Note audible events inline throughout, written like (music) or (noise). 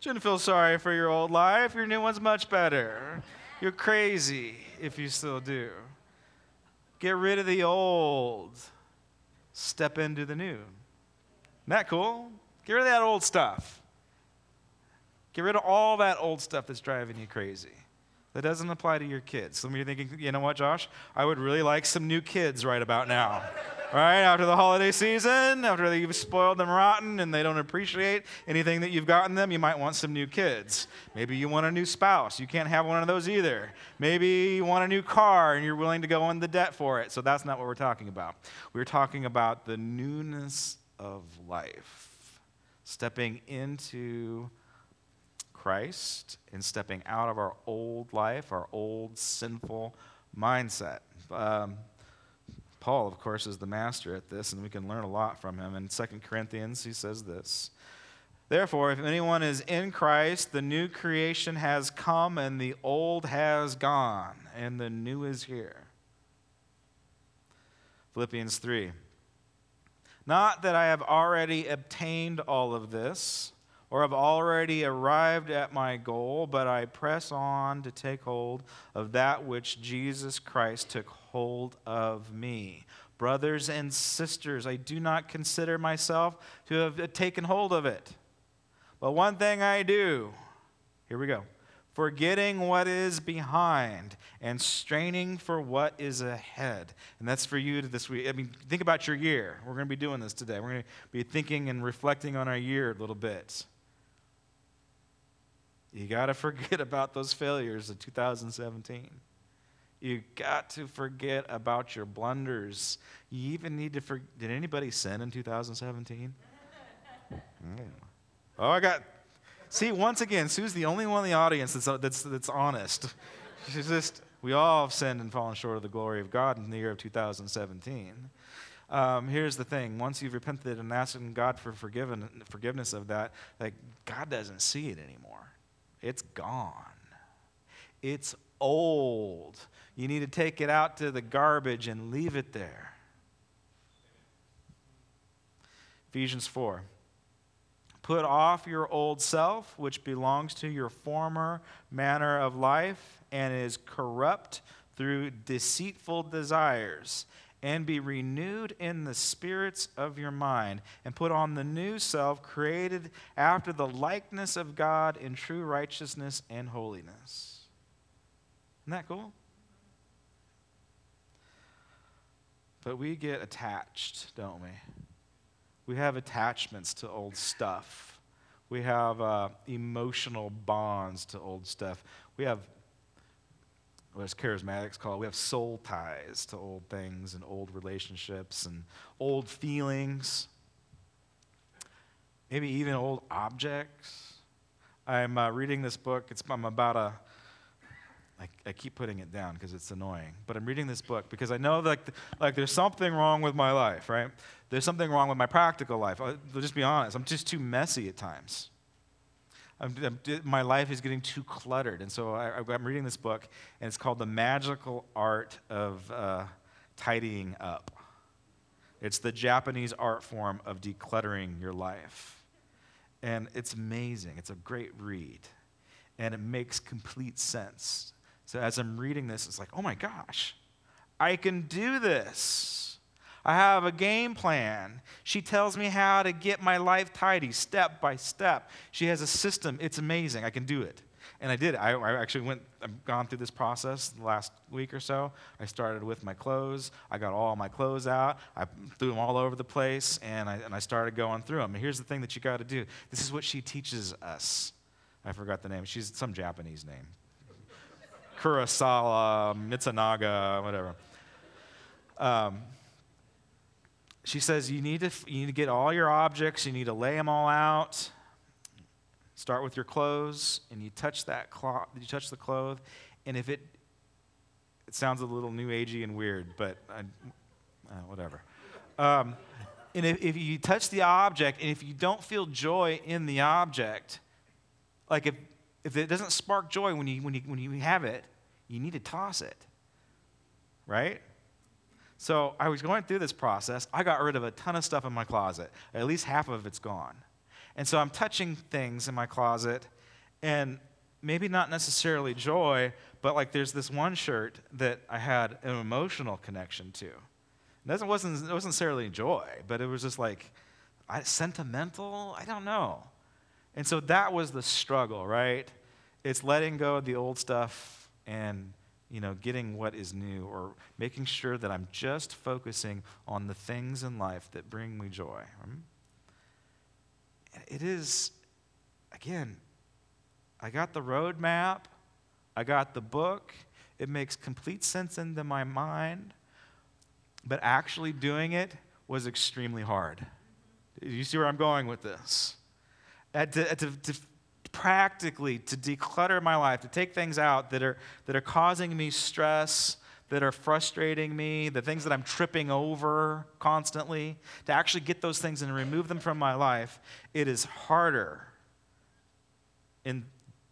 Shouldn't feel sorry for your old life. Your new one's much better. You're crazy if you still do. Get rid of the old, step into the new. Isn't that cool? Get rid of that old stuff. Get rid of all that old stuff that's driving you crazy. That doesn't apply to your kids. Some of you are thinking, you know what, Josh? I would really like some new kids right about now. right? After the holiday season, after you've spoiled them rotten and they don't appreciate anything that you've gotten them, you might want some new kids. Maybe you want a new spouse. You can't have one of those either. Maybe you want a new car and you're willing to go in the debt for it. So that's not what we're talking about. We're talking about the newness of life, stepping into Christ in stepping out of our old life, our old sinful mindset. Um, Paul, of course, is the master at this, and we can learn a lot from him. In 2 Corinthians, he says this Therefore, if anyone is in Christ, the new creation has come, and the old has gone, and the new is here. Philippians 3. Not that I have already obtained all of this or have already arrived at my goal, but I press on to take hold of that which Jesus Christ took hold of me. Brothers and sisters, I do not consider myself to have taken hold of it. But one thing I do, here we go, forgetting what is behind and straining for what is ahead. And that's for you this week. I mean, think about your year. We're going to be doing this today. We're going to be thinking and reflecting on our year a little bit. You got to (laughs) forget about those failures of 2017. You got to forget about your blunders. You even need to forget. Did anybody sin in 2017? Oh, I got. See, once again, Sue's the only one in the audience that's, that's, that's honest. She's just, we all have sinned and fallen short of the glory of God in the year of 2017. Um, here's the thing once you've repented and asked God for forgiven, forgiveness of that, like, God doesn't see it anymore. It's gone. It's old. You need to take it out to the garbage and leave it there. Ephesians 4. Put off your old self, which belongs to your former manner of life and is corrupt through deceitful desires and be renewed in the spirits of your mind, and put on the new self, created after the likeness of God in true righteousness and holiness. Isn't that cool? But we get attached, don't we? We have attachments to old stuff. We have uh, emotional bonds to old stuff. We have what as charismatics call we have soul ties to old things and old relationships and old feelings, maybe even old objects. I'm uh, reading this book. It's, I'm about a, I, I keep putting it down because it's annoying, but I'm reading this book because I know like, like there's something wrong with my life, right? There's something wrong with my practical life. I'll just be honest, I'm just too messy at times. I'm, I'm, my life is getting too cluttered. And so I, am reading this book, and it's called The Magical Art of uh, Tidying Up. It's the Japanese art form of decluttering your life. And it's amazing. It's a great read. And it makes complete sense. So as I'm reading this, it's like, oh my gosh, I can do this. I have a game plan. She tells me how to get my life tidy step by step. She has a system. It's amazing. I can do it. And I did. I, I actually went, I've gone through this process the last week or so. I started with my clothes. I got all my clothes out. I threw them all over the place, and I, and I started going through them. And here's the thing that you got to do this is what she teaches us. I forgot the name. She's some Japanese name. Kurosawa, Mitsunaga, whatever. Um, she says you need to you need to get all your objects. You need to lay them all out. Start with your clothes and you touch that cloth you touch the cloth and if it it sounds a little new agey and weird but I, uh, whatever. Um, and if, if you touch the object and if you don't feel joy in the object like if if it doesn't spark joy when you when you when you have it you need to toss it. Right so I was going through this process. I got rid of a ton of stuff in my closet. At least half of it's gone. And so I'm touching things in my closet, and maybe not necessarily joy, but like there's this one shirt that I had an emotional connection to. It wasn't, it wasn't necessarily joy, but it was just like I, sentimental. I don't know. And so that was the struggle, right? It's letting go of the old stuff and you know, getting what is new or making sure that I'm just focusing on the things in life that bring me joy. Hmm? It is, again, I got the roadmap, I got the book, it makes complete sense into my mind, but actually doing it was extremely hard. You see where I'm going with this? To, to, to practically to declutter my life, to take things out that are, that are causing me stress, that are frustrating me, the things that I'm tripping over constantly, to actually get those things and remove them from my life, it is harder in,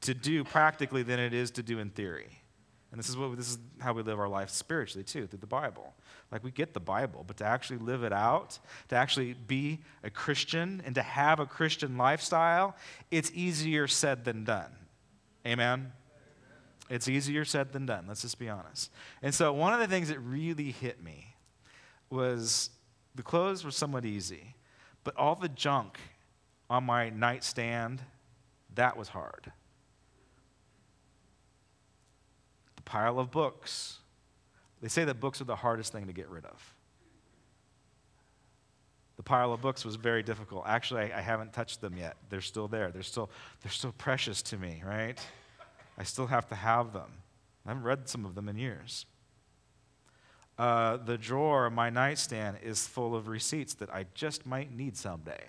to do practically than it is to do in theory. And this is, what, this is how we live our life spiritually, too, through the Bible. Like, we get the Bible, but to actually live it out, to actually be a Christian, and to have a Christian lifestyle, it's easier said than done. Amen? It's easier said than done, let's just be honest. And so, one of the things that really hit me was the clothes were somewhat easy, but all the junk on my nightstand, that was hard. The pile of books. They say that books are the hardest thing to get rid of. The pile of books was very difficult. Actually, I, I haven't touched them yet. They're still there. They're still, they're still precious to me, right? I still have to have them. I haven't read some of them in years. Uh, the drawer, my nightstand, is full of receipts that I just might need someday.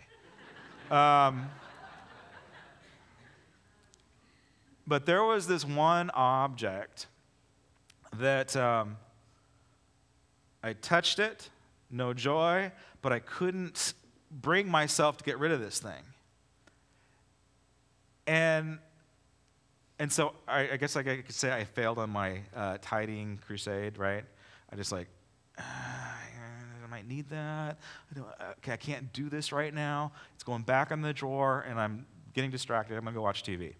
Um, but there was this one object that um, I touched it, no joy, but I couldn't bring myself to get rid of this thing. And and so I, I guess like I could say I failed on my uh, tidying crusade, right? I just like, ah, I might need that. I okay, I can't do this right now. It's going back in the drawer, and I'm getting distracted. I'm gonna go watch TV,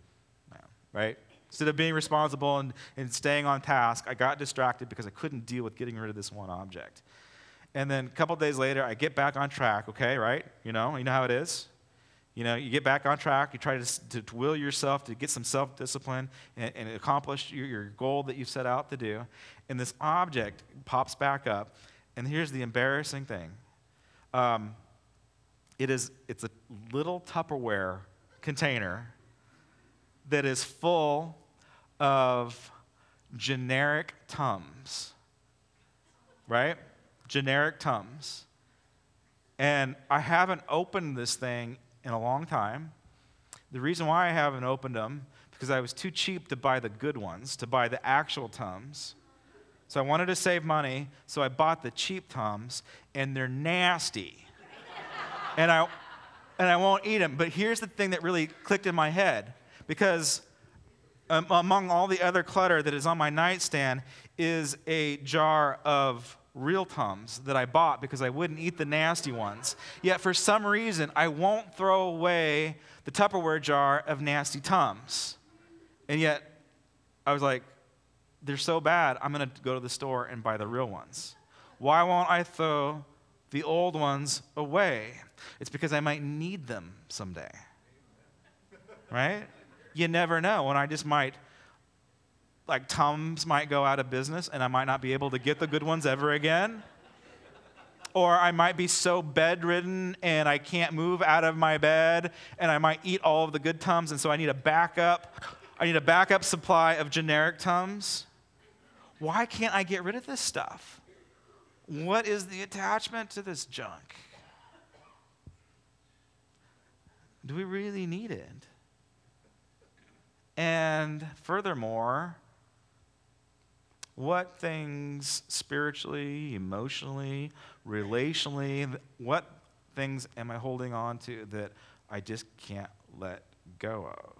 right? Instead of being responsible and, and staying on task, I got distracted because I couldn't deal with getting rid of this one object. And then a couple days later, I get back on track, okay, right? You know, you know how it is? You know, you get back on track, you try to, to, will yourself to get some self discipline and, and, accomplish your, your goal that you set out to do. And this object pops back up. And here's the embarrassing thing um, it is, it's a little Tupperware container that is full of generic Tums, right? Generic Tums. And I haven't opened this thing in a long time. The reason why I haven't opened them because I was too cheap to buy the good ones, to buy the actual Tums. So I wanted to save money, so I bought the cheap Tums, and they're nasty. and I and I won't eat them. But here's the thing that really clicked in my head because um, among all the other clutter that is on my nightstand is a jar of real Tums that I bought because I wouldn't eat the nasty ones. Yet for some reason, I won't throw away the Tupperware jar of nasty Tums. And yet, I was like, they're so bad, I'm going to go to the store and buy the real ones. Why won't I throw the old ones away? It's because I might need them someday. Right? You never know. And I just might, like, Tums might go out of business and I might not be able to get the good ones ever again. Or I might be so bedridden and I can't move out of my bed and I might eat all of the good Tums. And so I need a backup. I need a backup supply of generic Tums. Why can't I get rid of this stuff? What is the attachment to this junk? Do we really need it? And furthermore, what things spiritually, emotionally, relationally, what things am I holding on to that I just can't let go of?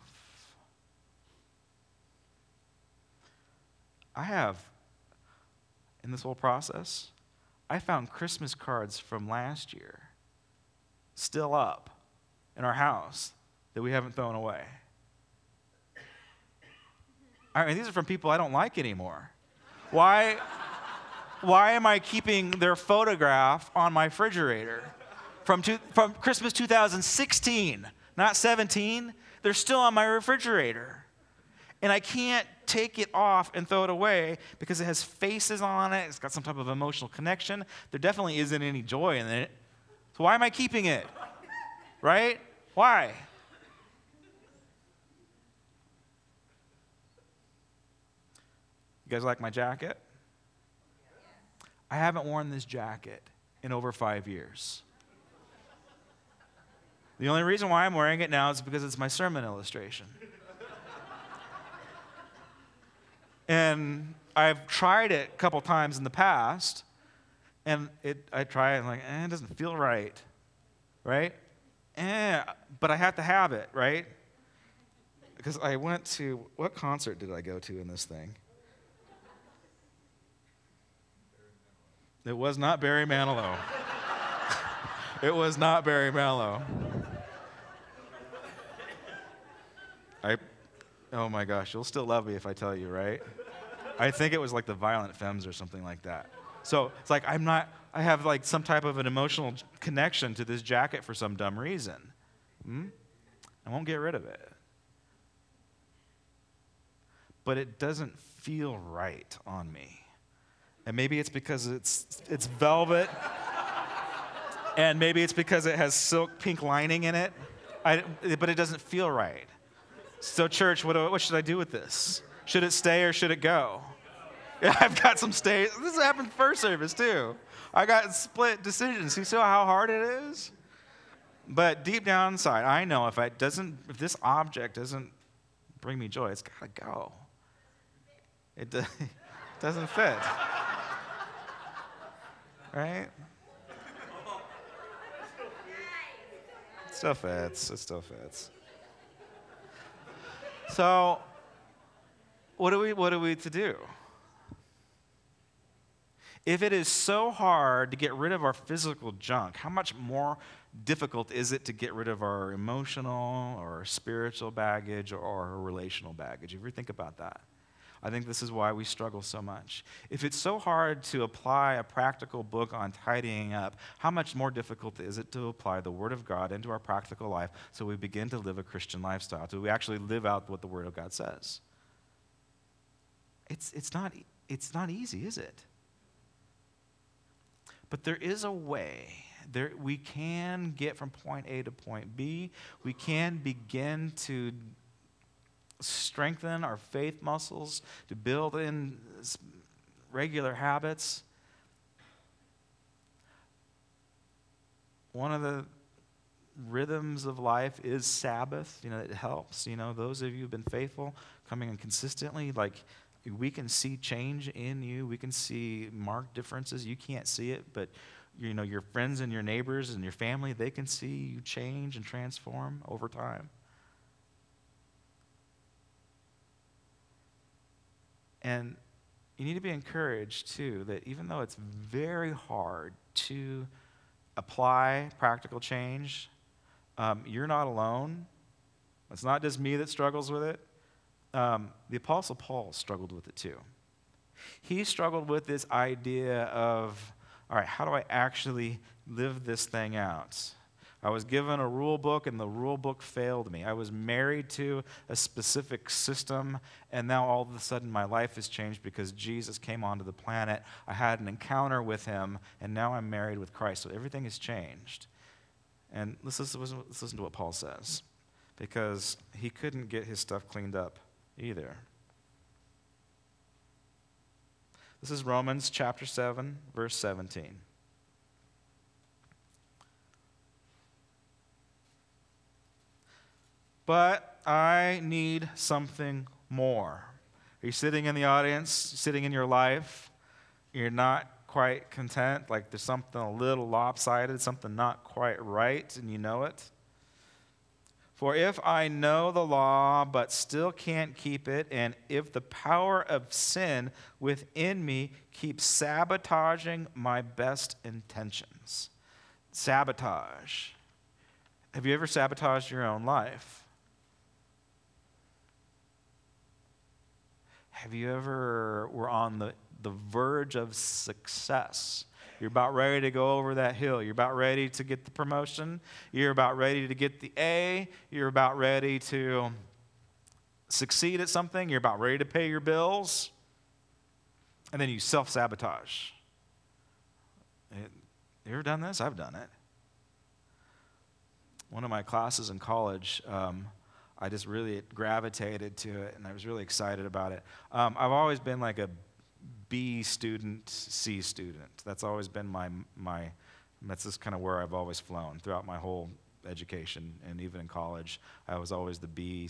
I have, in this whole process, I found Christmas cards from last year still up in our house that we haven't thrown away? I mean, these are from people I don't like anymore. Why, why am I keeping their photograph on my refrigerator from, two, from Christmas 2016, not 17? They're still on my refrigerator. And I can't take it off and throw it away because it has faces on it. It's got some type of emotional connection. There definitely isn't any joy in it. So why am I keeping it? Right? Why? You guys like my jacket? I haven't worn this jacket in over five years. The only reason why I'm wearing it now is because it's my sermon illustration. and I've tried it a couple times in the past, and it, I try it, and I'm like, eh, it doesn't feel right, right? Eh, but I have to have it, right? Because I went to, what concert did I go to in this thing? It was not Barry Manilow. it was not Barry Manilow. I, oh my gosh, you'll still love me if I tell you, right? I think it was like the Violent Femmes or something like that. So it's like I'm not, I have like some type of an emotional connection to this jacket for some dumb reason. Hmm? I won't get rid of it. But it doesn't feel right on me. And maybe it's because it's, it's velvet. and maybe it's because it has silk pink lining in it. I, but it doesn't feel right. So, church, what, what should I do with this? Should it stay or should it go? (laughs) I've got some stays. This happened first service too. I got split decisions. You see how hard it is? But deep down inside, I know if I doesn't, if this object doesn't bring me joy, it's got to go. (laughs) It doesn't fit right? It still fits. It still fits. So, what are we what are we to do? If it is so hard to get rid of our physical junk, how much more difficult is it to get rid of our emotional or spiritual baggage or our relational baggage? If you ever think about that. I think this is why we struggle so much. If it's so hard to apply a practical book on tidying up, how much more difficult is it to apply the Word of God into our practical life so we begin to live a Christian lifestyle? Do we actually live out what the Word of God says? It's, it's, not, it's not easy, is it? But there is a way. There, we can get from point A to point B. We can begin to strengthen our faith muscles, to build in regular habits. One of the rhythms of life is Sabbath. You know, it helps. You know, those of you who've been faithful, coming in consistently, like we can see change in you. We can see marked differences. You can't see it, but you know, your friends and your neighbors and your family, they can see you change and transform over time. And you need to be encouraged, too, that even though it's very hard to apply practical change, um, you're not alone. It's not just me that struggles with it. Um, the Apostle Paul struggled with it too. He struggled with this idea of, all right, how do I actually live this thing out? I was given a rule book, and the rule book failed me. I was married to a specific system, and now all of a sudden my life has changed because Jesus came onto the planet. I had an encounter with him, and now I'm married with Christ. So everything has changed. And let's listen, let's listen to what Paul says, because he couldn't get his stuff cleaned up either. This is Romans chapter 7, verse 17. But I need something more. Are you sitting in the audience, sitting in your life? You're not quite content, like there's something a little lopsided, something not quite right, and you know it? For if I know the law but still can't keep it, and if the power of sin within me keeps sabotaging my best intentions, sabotage Have you ever sabotaged your own life? Have you ever were on the, the verge of success? You're about ready to go over that hill. You're about ready to get the promotion. You're about ready to get the A. You're about ready to succeed at something. You're about ready to pay your bills. And then you self sabotage. You ever done this? I've done it. One of my classes in college, um, I just really gravitated to it and I was really excited about it. Um, I've always been like a B student, C student. That's always been my, my that's just kind of where I've always flown throughout my whole education and even in college. I was always the B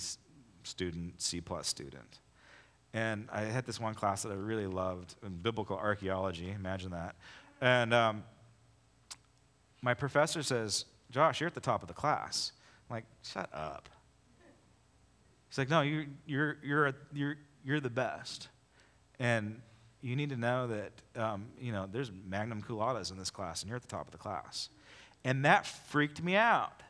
student, C plus student. And I had this one class that I really loved, biblical archaeology, imagine that. And um, my professor says, Josh, you're at the top of the class. I'm like, shut up. He's like, no, you're, you're, you're, you're, you're the best. And you need to know that, um, you know, there's magnum cum in this class, and you're at the top of the class. And that freaked me out.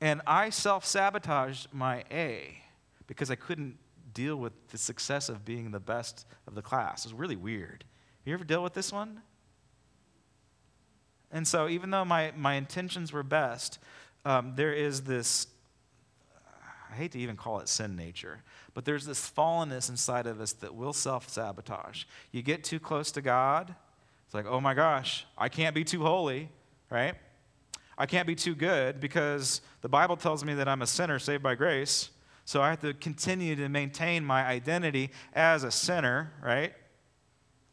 And I self sabotaged my A because I couldn't deal with the success of being the best of the class. It was really weird. Have you ever deal with this one? And so, even though my, my intentions were best, um, there is this I hate to even call it sin nature, but there's this fallenness inside of us that will self sabotage. You get too close to God, it's like, oh my gosh, I can't be too holy, right? I can't be too good because the Bible tells me that I'm a sinner saved by grace. So I have to continue to maintain my identity as a sinner, right?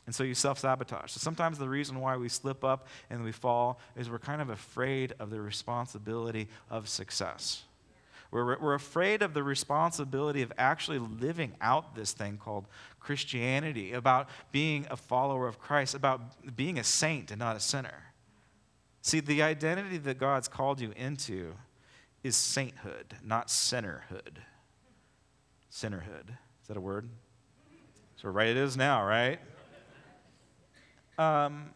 And so you self sabotage. So sometimes the reason why we slip up and we fall is we're kind of afraid of the responsibility of success. We're, we're afraid of the responsibility of actually living out this thing called Christianity, about being a follower of Christ, about being a saint and not a sinner. See, the identity that God's called you into is sainthood, not sinnerhood. Sinnerhood. Is that a word? So, right it is now, right? Um,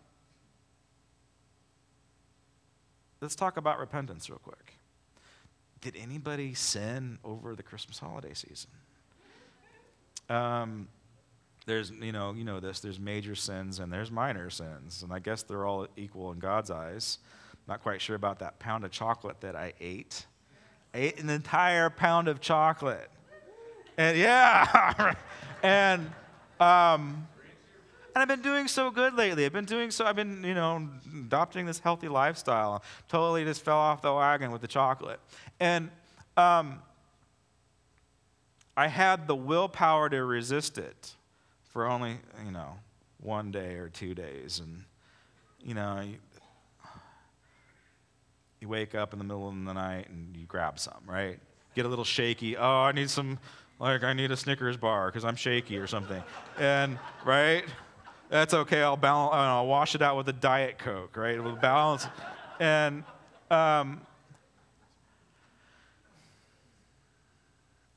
let's talk about repentance real quick. Did anybody sin over the Christmas holiday season? Um, there's, you know, you know this, there's major sins and there's minor sins. And I guess they're all equal in God's eyes. Not quite sure about that pound of chocolate that I ate. I ate an entire pound of chocolate. And yeah. (laughs) and um, and I've been doing so good lately. I've been doing so, I've been, you know, adopting this healthy lifestyle. Totally just fell off the wagon with the chocolate. And um, I had the willpower to resist it for only, you know, one day or two days. And, you know, you, you wake up in the middle of the night and you grab some, right? Get a little shaky. Oh, I need some, like, I need a Snickers bar because I'm shaky or something. And, right? That's okay. I'll balance. I'll wash it out with a diet coke, right? It'll balance. And um,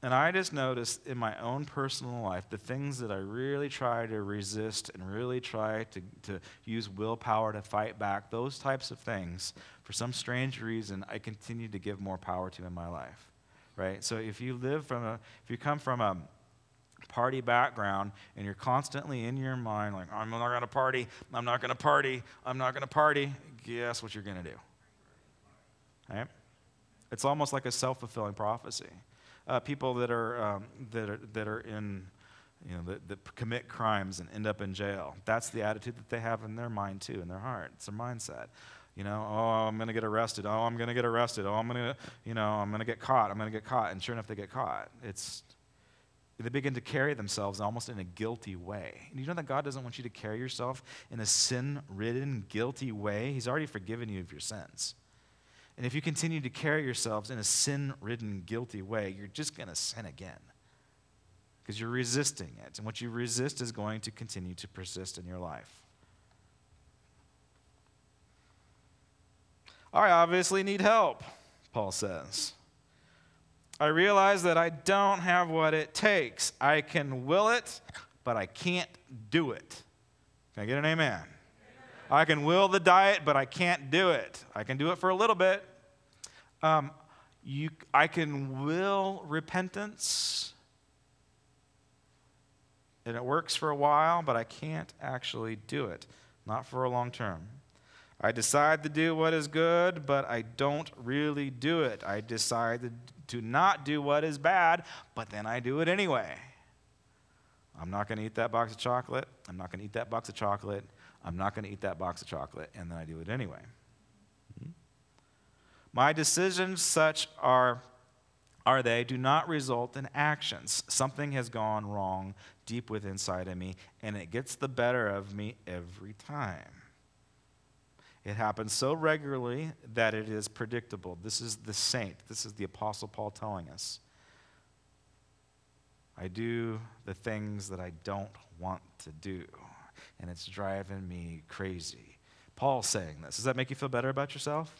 and I just noticed in my own personal life the things that I really try to resist and really try to, to use willpower to fight back, those types of things, for some strange reason, I continue to give more power to in my life. Right? So if you live from a, if you come from a, party background and you're constantly in your mind like i'm not going to party. I'm not going to party. I'm not going to party. Guess what you're going to do? Right? It's almost like a self-fulfilling prophecy. Uh, people that are, um, that are that are in you know that, that commit crimes and end up in jail that's the attitude that they have in their mind too in their heart. It's their mindset. You know oh i'm going to get arrested. Oh i'm going to get arrested. Oh i'm going to you know i'm going to get caught. I'm going to get caught. And sure enough they get caught. It's they begin to carry themselves almost in a guilty way. And you know that God doesn't want you to carry yourself in a sin ridden, guilty way? He's already forgiven you of your sins. And if you continue to carry yourselves in a sin ridden, guilty way, you're just going to sin again because you're resisting it. And what you resist is going to continue to persist in your life. I obviously need help, Paul says. I realize that I don't have what it takes. I can will it, but I can't do it. Can I get an amen? amen. I can will the diet, but I can't do it. I can do it for a little bit. Um, you, I can will repentance, and it works for a while, but I can't actually do it, not for a long term. I decide to do what is good, but I don't really do it. I decide to not do what is bad, but then I do it anyway. I'm not going to eat that box of chocolate. I'm not going to eat that box of chocolate. I'm not going to eat that box of chocolate. And then I do it anyway. Hmm? My decisions, such are, are they, do not result in actions. Something has gone wrong deep within inside of me, and it gets the better of me every time. It happens so regularly that it is predictable. This is the saint. This is the Apostle Paul telling us. I do the things that I don't want to do, and it's driving me crazy. Paul's saying this. Does that make you feel better about yourself?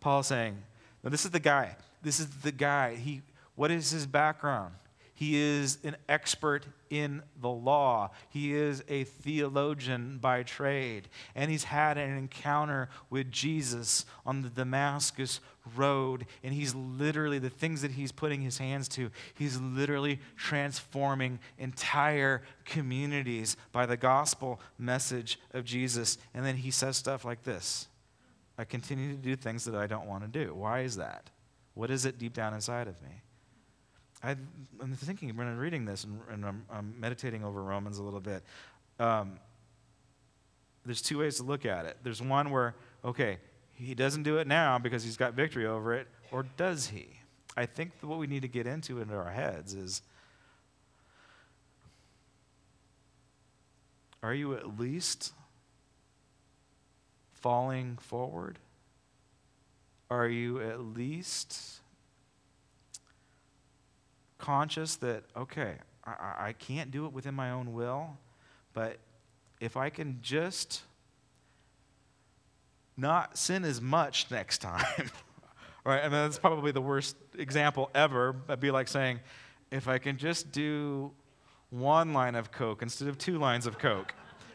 Paul's saying, no, this is the guy. This is the guy. He, what is his background? He is an expert in the law. He is a theologian by trade. And he's had an encounter with Jesus on the Damascus road. And he's literally, the things that he's putting his hands to, he's literally transforming entire communities by the gospel message of Jesus. And then he says stuff like this I continue to do things that I don't want to do. Why is that? What is it deep down inside of me? I am thinking when I'm reading this and, and I'm, I'm, meditating over Romans a little bit. Um, there's two ways to look at it. There's one where, okay, he doesn't do it now because he's got victory over it, or does he? I think what we need to get into into our heads is are you at least falling forward? Are you at least conscious that, okay, I, I can't do it within my own will, but if I can just not sin as much next time, (laughs) right? And that's probably the worst example ever. That'd be like saying, if I can just do one line of Coke instead of two lines of Coke,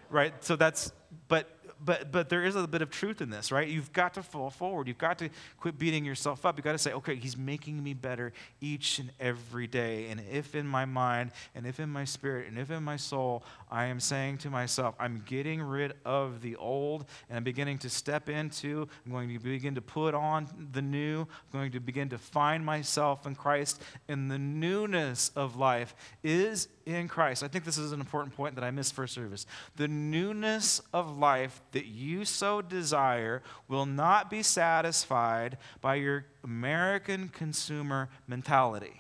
right? So that's, but but, but there is a bit of truth in this, right? You've got to fall forward. You've got to quit beating yourself up. You've got to say, okay, he's making me better each and every day. And if in my mind, and if in my spirit, and if in my soul, I am saying to myself, I'm getting rid of the old, and I'm beginning to step into, I'm going to begin to put on the new, I'm going to begin to find myself in Christ, and the newness of life is in Christ. I think this is an important point that I missed first service. The newness of life that you so desire will not be satisfied by your American consumer mentality.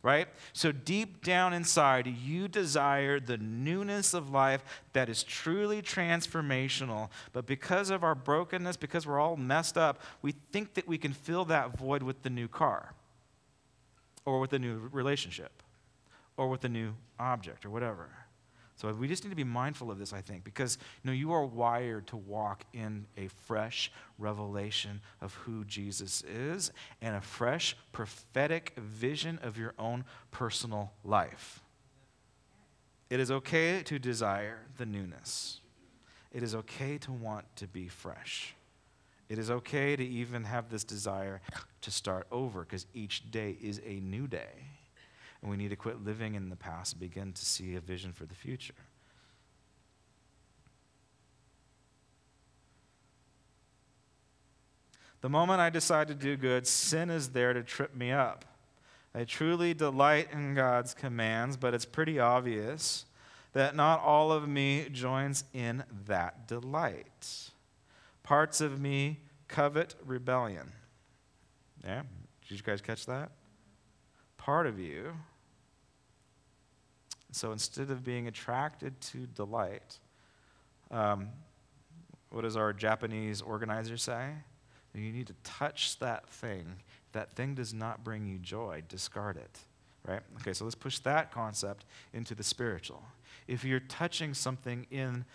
Right? So, deep down inside, you desire the newness of life that is truly transformational. But because of our brokenness, because we're all messed up, we think that we can fill that void with the new car or with a new relationship or with a new object or whatever. So we just need to be mindful of this, I think, because you know you are wired to walk in a fresh revelation of who Jesus is and a fresh prophetic vision of your own personal life. It is okay to desire the newness. It is okay to want to be fresh. It is okay to even have this desire to start over because each day is a new day. And we need to quit living in the past and begin to see a vision for the future. The moment I decide to do good, sin is there to trip me up. I truly delight in God's commands, but it's pretty obvious that not all of me joins in that delight. Parts of me covet rebellion. Yeah? Did you guys catch that? Part of you so instead of being attracted to delight, um, what does our Japanese organizer say? You need to touch that thing. If that thing does not bring you joy, discard it. Right? Okay, so let's push that concept into the spiritual. If you're touching something in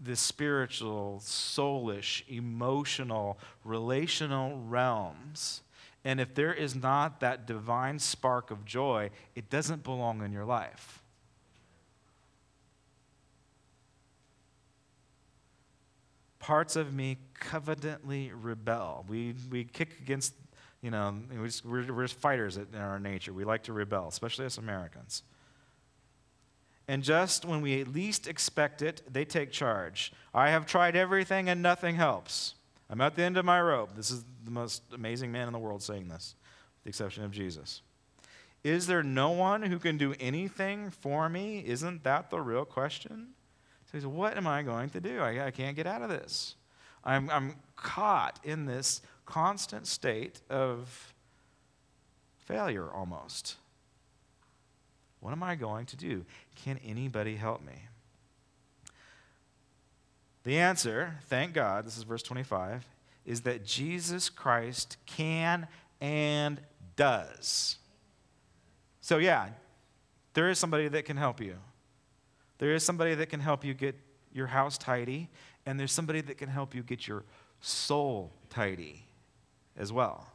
the spiritual, soulish, emotional, relational realms, and if there is not that divine spark of joy, it doesn't belong in your life. parts of me covetantly rebel. We, we kick against, you know, we just, we're, we're just fighters in our nature. We like to rebel, especially as Americans. And just when we least expect it, they take charge. I have tried everything and nothing helps. I'm at the end of my rope. This is the most amazing man in the world saying this, with the exception of Jesus. Is there no one who can do anything for me? Isn't that the real question? So he says, What am I going to do? I, I can't get out of this. I'm, I'm caught in this constant state of failure almost. What am I going to do? Can anybody help me? The answer, thank God, this is verse 25, is that Jesus Christ can and does. So, yeah, there is somebody that can help you. There is somebody that can help you get your house tidy, and there's somebody that can help you get your soul tidy as well.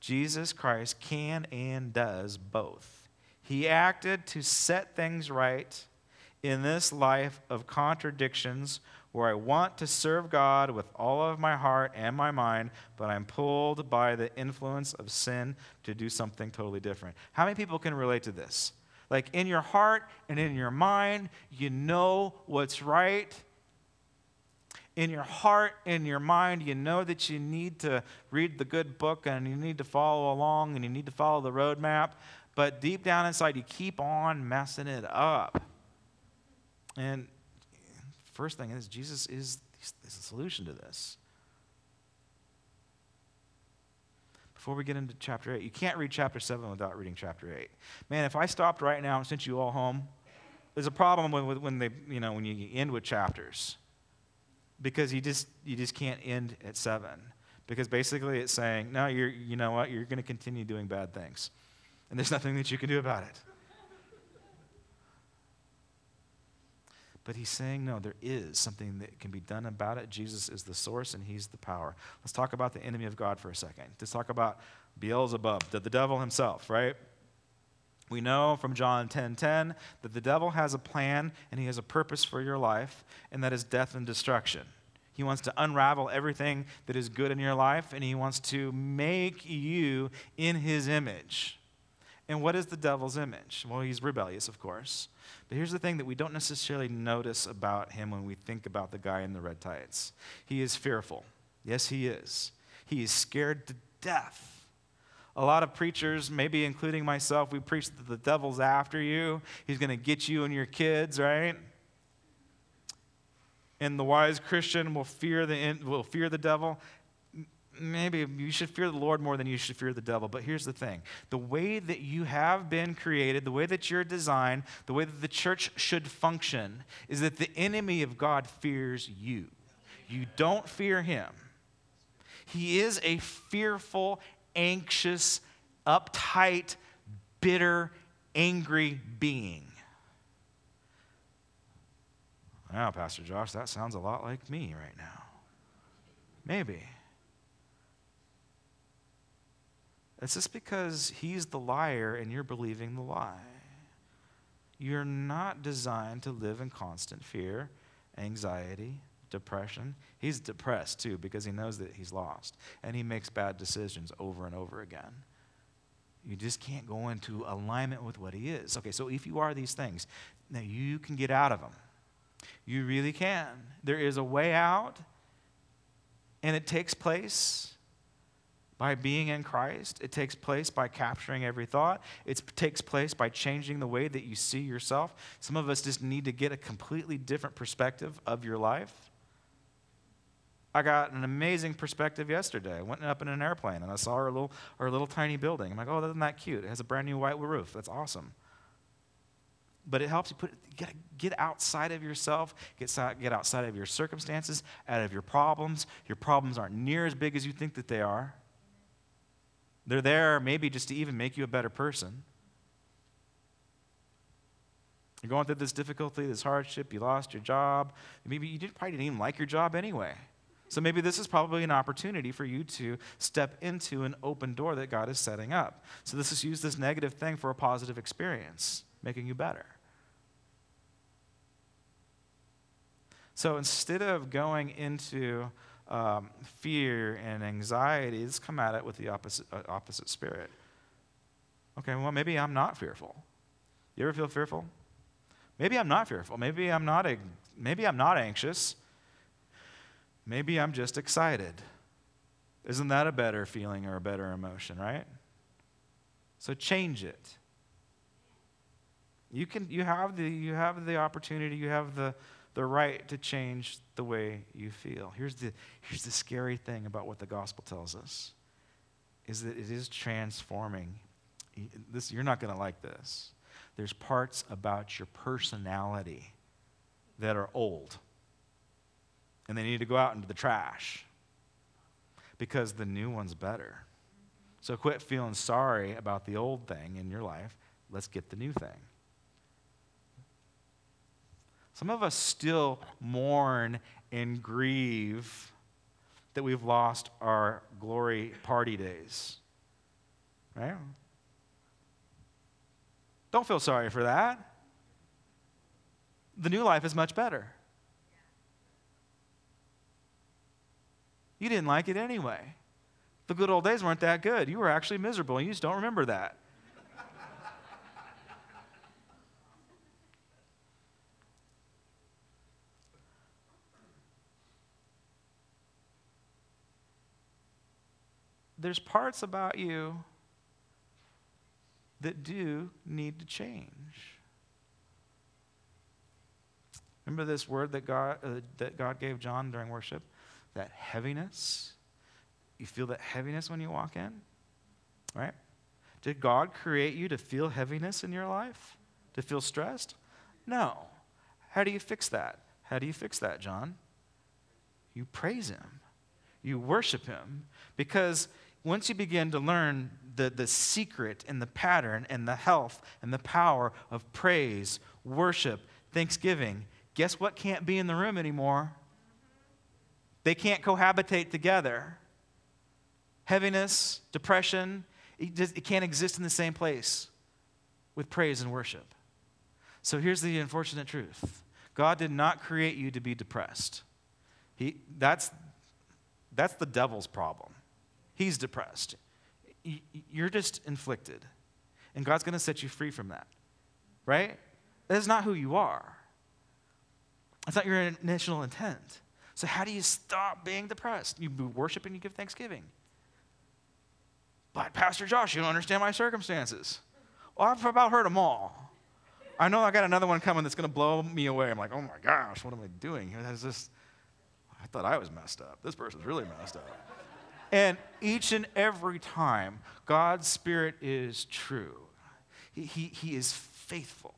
Jesus Christ can and does both. He acted to set things right in this life of contradictions where I want to serve God with all of my heart and my mind, but I'm pulled by the influence of sin to do something totally different. How many people can relate to this? Like in your heart and in your mind, you know what's right, in your heart, in your mind, you know that you need to read the good book and you need to follow along and you need to follow the roadmap, but deep down inside, you keep on messing it up. And first thing is, Jesus is, is the solution to this. Before we get into chapter 8, you can't read chapter 7 without reading chapter 8. Man, if I stopped right now and sent you all home, there's a problem when, when, they, you know, when you end with chapters. Because you just you just can't end at seven. Because basically it's saying no you're you know what? You're going to continue doing bad things. And there's nothing that you can do about it but he's saying no there is something that can be done about it jesus is the source and he's the power let's talk about the enemy of god for a second let's talk about beelzebub the, the devil himself right we know from John 10:10 10, 10, that the devil has a plan and he has a purpose for your life, and that is death and destruction. He wants to unravel everything that is good in your life, and he wants to make you in his image. And what is the devil's image? Well, he's rebellious, of course. But here's the thing that we don't necessarily notice about him when we think about the guy in the red tights he is fearful. Yes, he is. He is scared to death a lot of preachers, maybe including myself, we preach that the devil's after you. He's going to get you and your kids, right? And the wise Christian will fear the, will fear the devil. Maybe you should fear the Lord more than you should fear the devil. But here's the thing the way that you have been created, the way that you're designed, the way that the church should function is that the enemy of God fears you. You don't fear him. He is a fearful anxious, uptight, bitter, angry being. Now, Pastor Josh, that sounds a lot like me right now. Maybe. It's just because he's the liar and you're believing the lie. You're not designed to live in constant fear, anxiety, depression. He's depressed too because he knows that he's lost and he makes bad decisions over and over again. You just can't go into alignment with what he is. Okay, so if you are these things, now you can get out of them. You really can. There is a way out, and it takes place by being in Christ. It takes place by capturing every thought. It takes place by changing the way that you see yourself. Some of us just need to get a completely different perspective of your life. I got an amazing perspective yesterday. I went up in an airplane and I saw our little, our little tiny building. I'm like, oh, isn't that cute? It has a brand new white roof. That's awesome. But it helps you put get, get outside of yourself, get, get outside of your circumstances, out of your problems. Your problems aren't near as big as you think that they are. They're there maybe just to even make you a better person. You're going through this difficulty, this hardship, you lost your job. Maybe you didn't, probably didn't even like your job anyway. So maybe this is probably an opportunity for you to step into an open door that God is setting up. So this is use this negative thing for a positive experience, making you better. So instead of going into um, fear and anxiety, let's come at it with the opposite, uh, opposite spirit. Okay, well, maybe I'm not fearful. You ever feel fearful? Maybe I'm not fearful. Maybe I'm not, maybe I'm not anxious. Maybe I'm just excited. Isn't that a better feeling or a better emotion, right? So change it. You can you have the you have the opportunity, you have the the right to change the way you feel. Here's the here's the scary thing about what the gospel tells us is that it is transforming. This you're not going to like this. There's parts about your personality that are old. And they need to go out into the trash because the new one's better. So quit feeling sorry about the old thing in your life. Let's get the new thing. Some of us still mourn and grieve that we've lost our glory party days. Right? Don't feel sorry for that. The new life is much better. You didn't like it anyway. The good old days weren't that good. You were actually miserable, and you just don't remember that. There's parts about you that do need to change. Remember this word that God, uh, that God gave John during worship? That heaviness. You feel that heaviness when you walk in? Right? Did God create you to feel heaviness in your life? To feel stressed? No. How do you fix that? How do you fix that, John? You praise Him, you worship Him, because once you begin to learn the, the secret and the pattern and the health and the power of praise, worship, thanksgiving, guess what can't be in the room anymore? They can't cohabitate together. Heaviness, depression, it, just, it can't exist in the same place with praise and worship. So here's the unfortunate truth God did not create you to be depressed. He, that's, that's the devil's problem. He's depressed. You're just inflicted. And God's going to set you free from that. Right? That is not who you are. That's not your initial intent. So, how do you stop being depressed? You worship and you give thanksgiving. But, Pastor Josh, you don't understand my circumstances. Well, I've about heard them all. I know I got another one coming that's going to blow me away. I'm like, oh my gosh, what am I doing? Is this, I thought I was messed up. This person's really messed up. And each and every time, God's Spirit is true. He, he, he is faithful.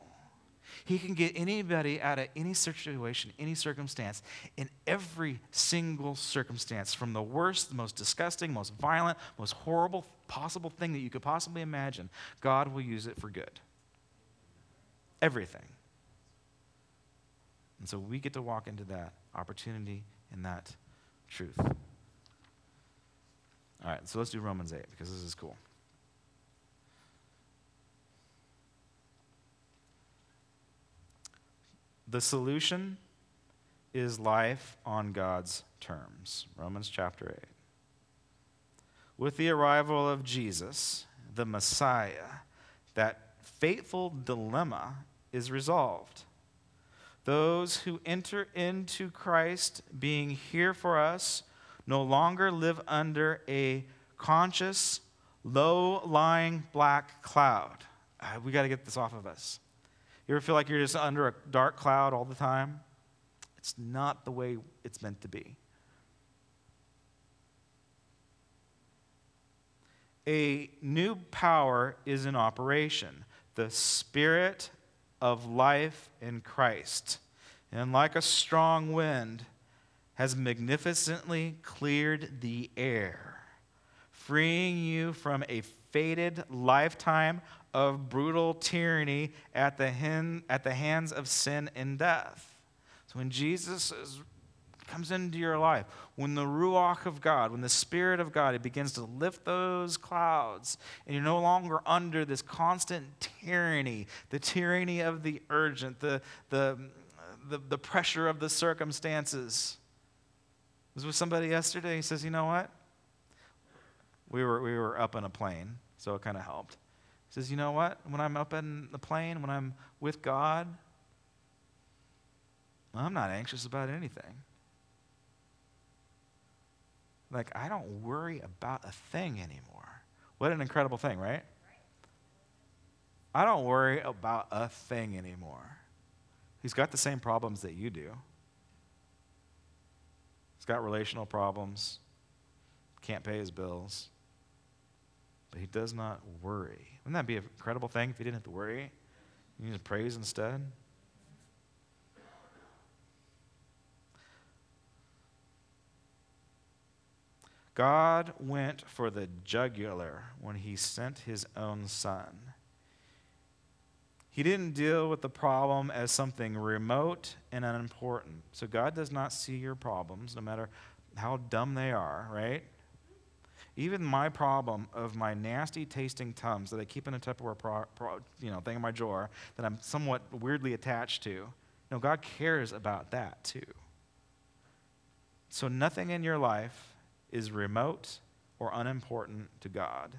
He can get anybody out of any situation, any circumstance, in every single circumstance, from the worst, the most disgusting, most violent, most horrible possible thing that you could possibly imagine. God will use it for good. Everything. And so we get to walk into that opportunity and that truth. All right, so let's do Romans 8 because this is cool. The solution is life on God's terms. Romans chapter 8. With the arrival of Jesus, the Messiah, that fateful dilemma is resolved. Those who enter into Christ being here for us no longer live under a conscious, low lying black cloud. Uh, we got to get this off of us. You ever feel like you're just under a dark cloud all the time? It's not the way it's meant to be. A new power is in operation the Spirit of life in Christ. And like a strong wind, has magnificently cleared the air, freeing you from a fated lifetime of brutal tyranny at the, hen, at the hands of sin and death. So when Jesus is, comes into your life, when the Ruach of God, when the Spirit of God, it begins to lift those clouds, and you're no longer under this constant tyranny, the tyranny of the urgent, the, the the, the pressure of the circumstances. Was with somebody yesterday. He says, You know what? We were, we were up in a plane, so it kind of helped. He says, You know what? When I'm up in the plane, when I'm with God, I'm not anxious about anything. Like, I don't worry about a thing anymore. What an incredible thing, right? I don't worry about a thing anymore. He's got the same problems that you do. He's got relational problems, can't pay his bills, but he does not worry. Wouldn't that be an incredible thing if he didn't have to worry? You just praise instead? God went for the jugular when he sent his own son. He didn't deal with the problem as something remote and unimportant. So God does not see your problems, no matter how dumb they are, right? Even my problem of my nasty tasting tums that I keep in a Tupperware pro, pro, you know, thing in my drawer that I'm somewhat weirdly attached to. No, God cares about that too. So nothing in your life is remote or unimportant to God.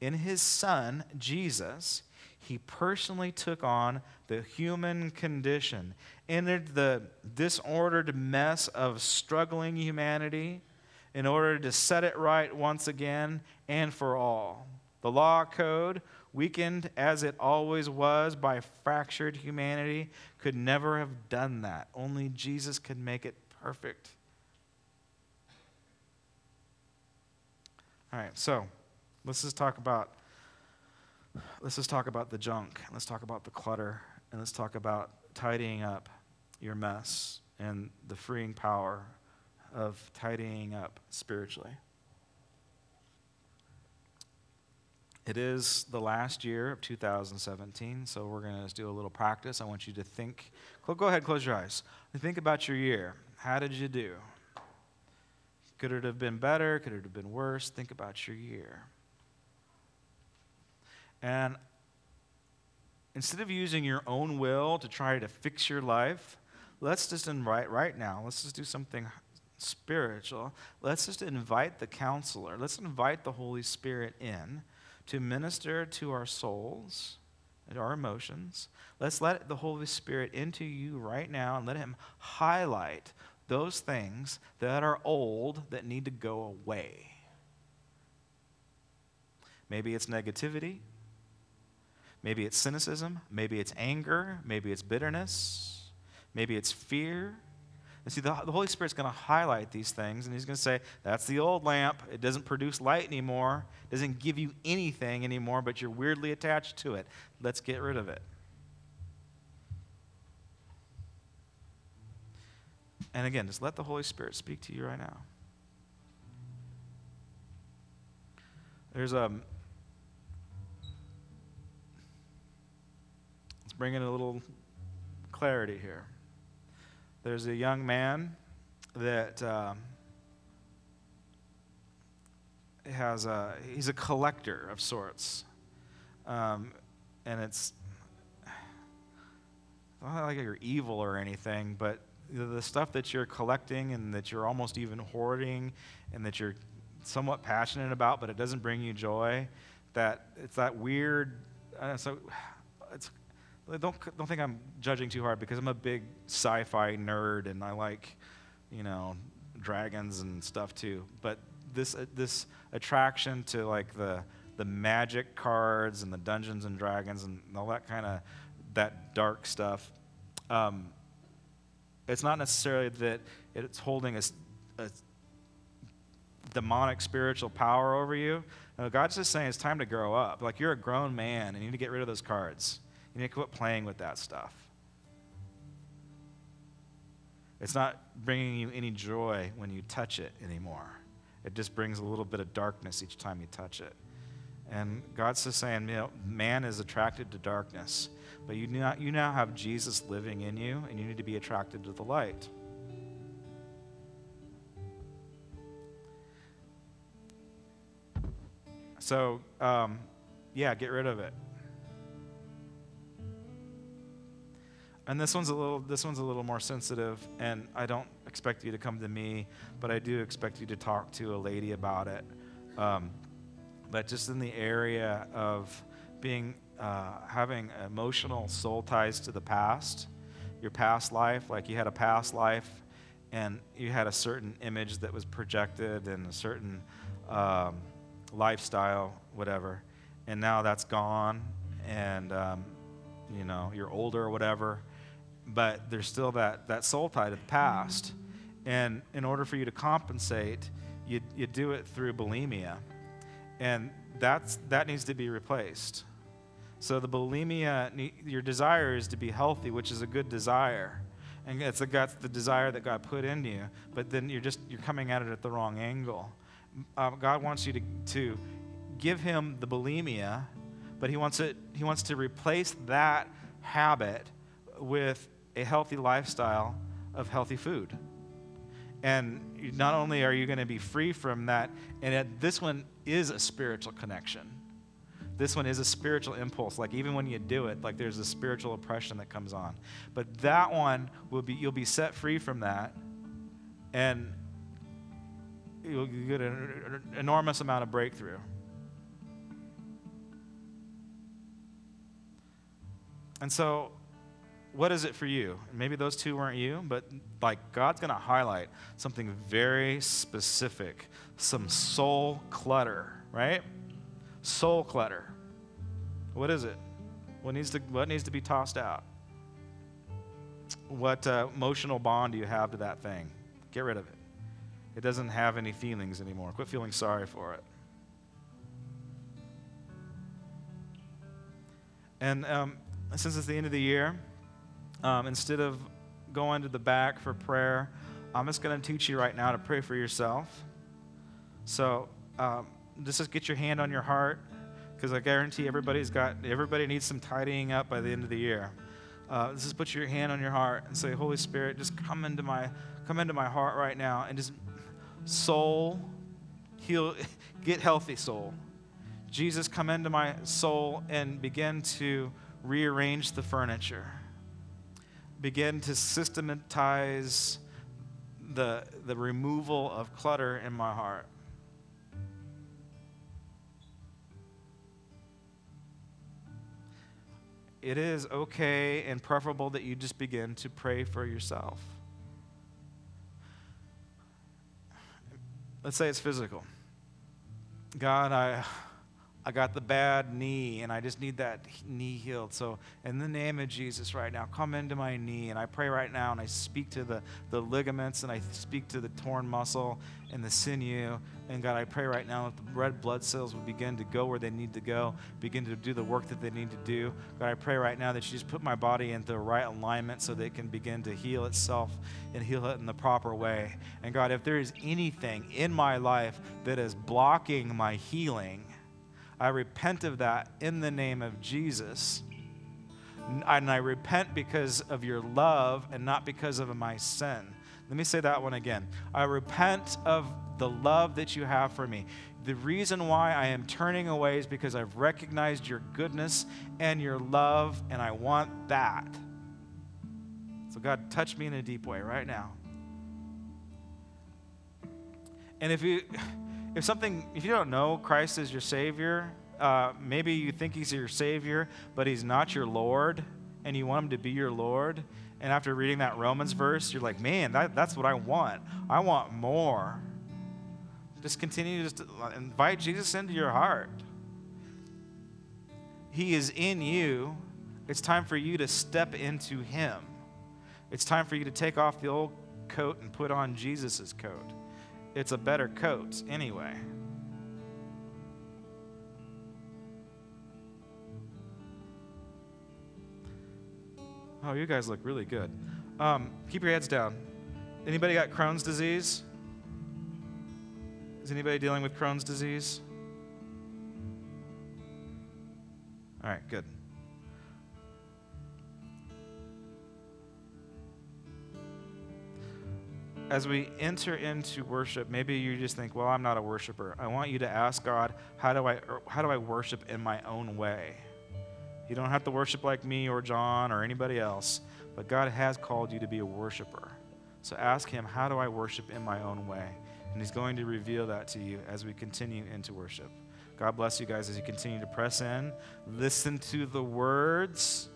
In his son, Jesus, he personally took on the human condition, entered the disordered mess of struggling humanity in order to set it right once again and for all. The law code, weakened as it always was by fractured humanity, could never have done that. Only Jesus could make it perfect. All right, so let's just talk about let's just talk about the junk. Let's talk about the clutter, and let's talk about tidying up your mess and the freeing power of tidying up spiritually. It is the last year of 2017, so we're going to do a little practice. I want you to think. Go ahead, close your eyes. Think about your year. How did you do? Could it have been better? Could it have been worse? Think about your year. And instead of using your own will to try to fix your life, let's just invite right now, let's just do something spiritual. Let's just invite the counselor, let's invite the Holy Spirit in to minister to our souls and our emotions. Let's let the Holy Spirit into you right now and let Him highlight those things that are old that need to go away. Maybe it's negativity. Maybe it's cynicism. Maybe it's anger. Maybe it's bitterness. Maybe it's fear. And see, the, the Holy Spirit's going to highlight these things, and He's going to say, That's the old lamp. It doesn't produce light anymore, it doesn't give you anything anymore, but you're weirdly attached to it. Let's get rid of it. And again, just let the Holy Spirit speak to you right now. There's a. Let's bring in a little clarity here. There's a young man that um, has a. He's a collector of sorts, um, and it's not like you're evil or anything, but the stuff that you're collecting and that you're almost even hoarding and that you're somewhat passionate about, but it doesn't bring you joy, that it's that weird. Uh, so it's don't don't think I'm judging too hard because I'm a big sci-fi nerd and I like, you know, dragons and stuff too. But this uh, this attraction to like the the magic cards and the Dungeons and Dragons and all that kind of that dark stuff. Um, it's not necessarily that it's holding a, a demonic spiritual power over you. No, God's just saying it's time to grow up. Like you're a grown man and you need to get rid of those cards. You need to quit playing with that stuff. It's not bringing you any joy when you touch it anymore. It just brings a little bit of darkness each time you touch it. And God's just saying, you know, man is attracted to darkness. But you now, you now have Jesus living in you, and you need to be attracted to the light. So, um, yeah, get rid of it. And this one's a little this one's a little more sensitive and I don't expect you to come to me, but I do expect you to talk to a lady about it. Um, but just in the area of being uh, having emotional soul ties to the past, your past life, like you had a past life and you had a certain image that was projected and a certain um, lifestyle, whatever, and now that's gone, and um, you know you're older or whatever, but there's still that that soul tie to the past, and in order for you to compensate, you you do it through bulimia, and that's that needs to be replaced. So the bulimia, your desire is to be healthy, which is a good desire and it's the, that's the desire that God put in you, but then you're just you're coming at it at the wrong angle. Uh, God wants you to, to give him the bulimia, but he wants it he wants to replace that habit with a healthy lifestyle of healthy food. And not only are you going to be free from that, and it, this one is a spiritual connection this one is a spiritual impulse. Like even when you do it, like there's a spiritual oppression that comes on. But that one will be you'll be set free from that, and you'll get an enormous amount of breakthrough. And so, what is it for you? Maybe those two weren't you, but like God's going to highlight something very specific, some soul clutter, right? Soul clutter. What is it? What needs to, what needs to be tossed out? What uh, emotional bond do you have to that thing? Get rid of it. It doesn't have any feelings anymore. Quit feeling sorry for it. And um, since it's the end of the year, um, instead of going to the back for prayer, I'm just going to teach you right now to pray for yourself. So um, just get your hand on your heart because I guarantee everybody's got everybody needs some tidying up by the end of the year. Uh, just put your hand on your heart and say, Holy Spirit, just come into my come into my heart right now and just soul heal, (laughs) get healthy, soul. Jesus, come into my soul and begin to rearrange the furniture. Begin to systematize the, the removal of clutter in my heart. it is okay and preferable that you just begin to pray for yourself. Let's say it's physical. God, I I got the bad knee and I just need that knee healed. So, in the name of Jesus, right now, come into my knee. And I pray right now and I speak to the, the ligaments and I speak to the torn muscle and the sinew. And God, I pray right now that the red blood cells would begin to go where they need to go, begin to do the work that they need to do. God, I pray right now that you just put my body into the right alignment so that it can begin to heal itself and heal it in the proper way. And God, if there is anything in my life that is blocking my healing, I repent of that in the name of Jesus. And I repent because of your love and not because of my sin. Let me say that one again. I repent of the love that you have for me. The reason why I am turning away is because I've recognized your goodness and your love, and I want that. So, God, touch me in a deep way right now. And if you if something, if you don't know Christ as your Savior, uh, maybe you think He's your Savior, but He's not your Lord, and you want Him to be your Lord. And after reading that Romans verse, you're like, man, that, that's what I want. I want more. Just continue to invite Jesus into your heart. He is in you. It's time for you to step into Him. It's time for you to take off the old coat and put on Jesus' coat it's a better coat anyway. Oh, you guys look really good. Um, keep your heads down. Anybody got Crohn's disease? Is anybody dealing with Crohn's disease? All right, good. As we enter into worship, maybe you just think, well, I'm not a worshiper. I want you to ask God, how do I, er, how do I worship in my own way? You don't have to worship like me or John or anybody else, But God has called you to be a worshiper. So ask Him, How do I worship in my own way? And He's going to reveal that to you as we continue into worship. God bless you guys as you continue to press in. Listen to the words.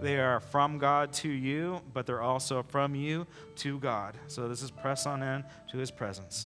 They are from God to you, but they're also from you to God. So this is press on in to His presence.